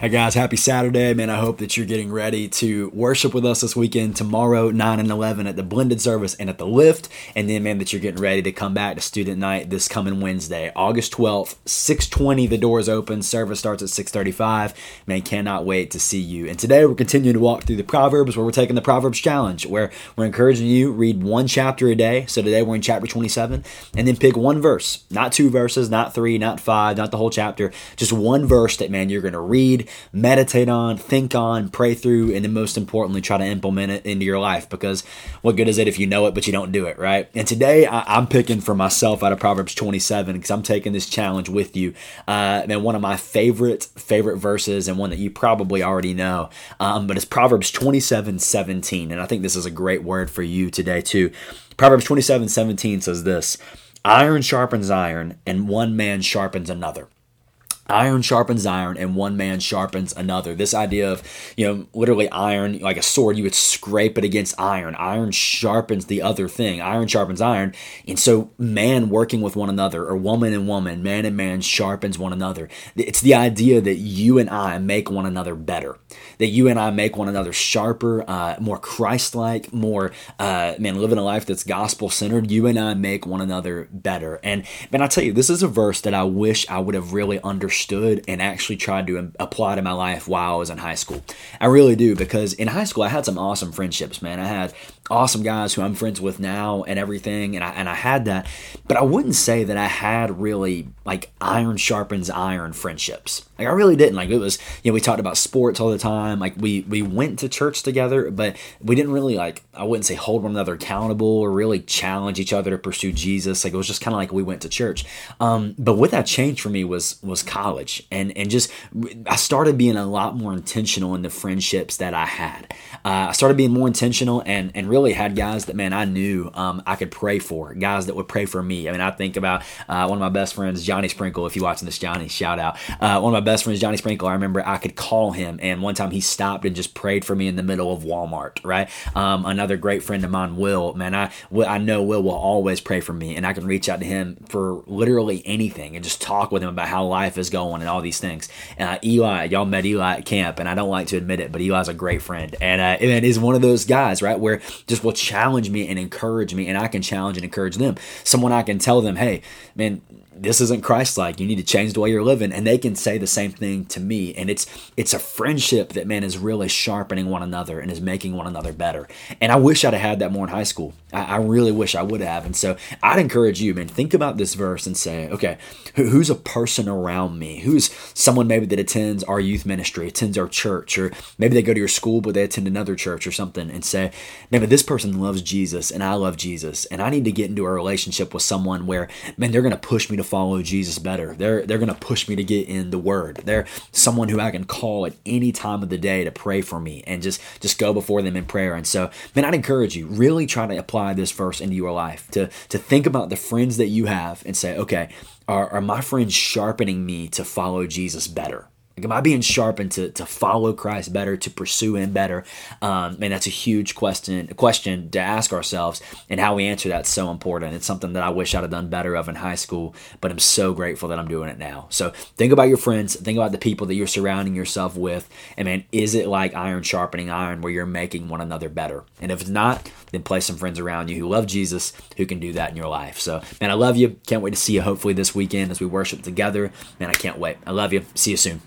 Hey guys, happy Saturday, man. I hope that you're getting ready to worship with us this weekend, tomorrow, 9 and 11 at the blended service and at the lift. And then, man, that you're getting ready to come back to student night this coming Wednesday, August 12th, 620. The doors open. Service starts at 635. Man, cannot wait to see you. And today we're continuing to walk through the Proverbs where we're taking the Proverbs challenge, where we're encouraging you read one chapter a day. So today we're in chapter 27 and then pick one verse, not two verses, not three, not five, not the whole chapter, just one verse that, man, you're going to read meditate on, think on, pray through, and then most importantly, try to implement it into your life because what good is it if you know it but you don't do it, right? And today I, am picking for myself out of Proverbs 27 because I'm taking this challenge with you. Uh, and one of my favorite, favorite verses and one that you probably already know, um, but it's Proverbs 27 17. And I think this is a great word for you today, too. Proverbs 27 17 says this Iron sharpens iron, and one man sharpens another iron sharpens iron and one man sharpens another. This idea of you know literally iron like a sword you would scrape it against iron. Iron sharpens the other thing. Iron sharpens iron. And so man working with one another or woman and woman man and man sharpens one another. It's the idea that you and i make one another better. That you and i make one another sharper uh, more christ-like more uh, man living a life that's gospel-centered. You and i make one another better. And man i tell you this is a verse that i wish i would have really understood understood and actually tried to apply to my life while I was in high school. I really do because in high school I had some awesome friendships, man. I had awesome guys who I'm friends with now and everything, and I and I had that, but I wouldn't say that I had really like iron sharpens iron friendships. Like I really didn't. Like it was, you know, we talked about sports all the time. Like we we went to church together, but we didn't really like I wouldn't say hold one another accountable or really challenge each other to pursue Jesus. Like it was just kind of like we went to church. Um, but what that changed for me was was college college and and just I started being a lot more intentional in the friendships that I had. Uh, I started being more intentional and and really had guys that man I knew um, I could pray for, guys that would pray for me. I mean I think about uh, one of my best friends, Johnny Sprinkle. If you're watching this, Johnny, shout out. Uh, one of my best friends, Johnny Sprinkle. I remember I could call him, and one time he stopped and just prayed for me in the middle of Walmart. Right. Um, another great friend of mine, Will. Man, I I know Will will always pray for me, and I can reach out to him for literally anything and just talk with him about how life is going and all these things. Uh, Eli, y'all met Eli at camp, and I don't like to admit it, but Eli's a great friend, and uh, and is one of those guys, right, where just will challenge me and encourage me, and I can challenge and encourage them. Someone I can tell them, hey, man, this isn't Christ-like. You need to change the way you're living, and they can say the same thing to me. And it's it's a friendship that man is really sharpening one another and is making one another better. And I wish I'd have had that more in high school. I, I really wish I would have. And so I'd encourage you, man, think about this verse and say, okay, who, who's a person around me? Who's someone maybe that attends our youth ministry, attends our church, or maybe they go to your school but they attend another church or something, and say, man, but this person loves Jesus and I love Jesus, and I need to get into a relationship with someone where man they're going to push me to follow Jesus better. They're they're going to push me to get in the Word. They're someone who I can call at any time of the day to pray for me and just just go before them in prayer. And so, man, I'd encourage you really try to apply this verse into your life to to think about the friends that you have and say, okay, are, are my friends sharpening me to follow Jesus better? Like, am I being sharpened to, to follow Christ better, to pursue Him better? Um, and that's a huge question, question to ask ourselves, and how we answer that's so important. It's something that I wish I'd have done better of in high school, but I'm so grateful that I'm doing it now. So think about your friends, think about the people that you're surrounding yourself with, and man, is it like iron sharpening iron, where you're making one another better? And if it's not, then place some friends around you who love Jesus, who can do that in your life. So, man, I love you. Can't wait to see you hopefully this weekend as we worship together. Man, I can't wait. I love you. See you soon.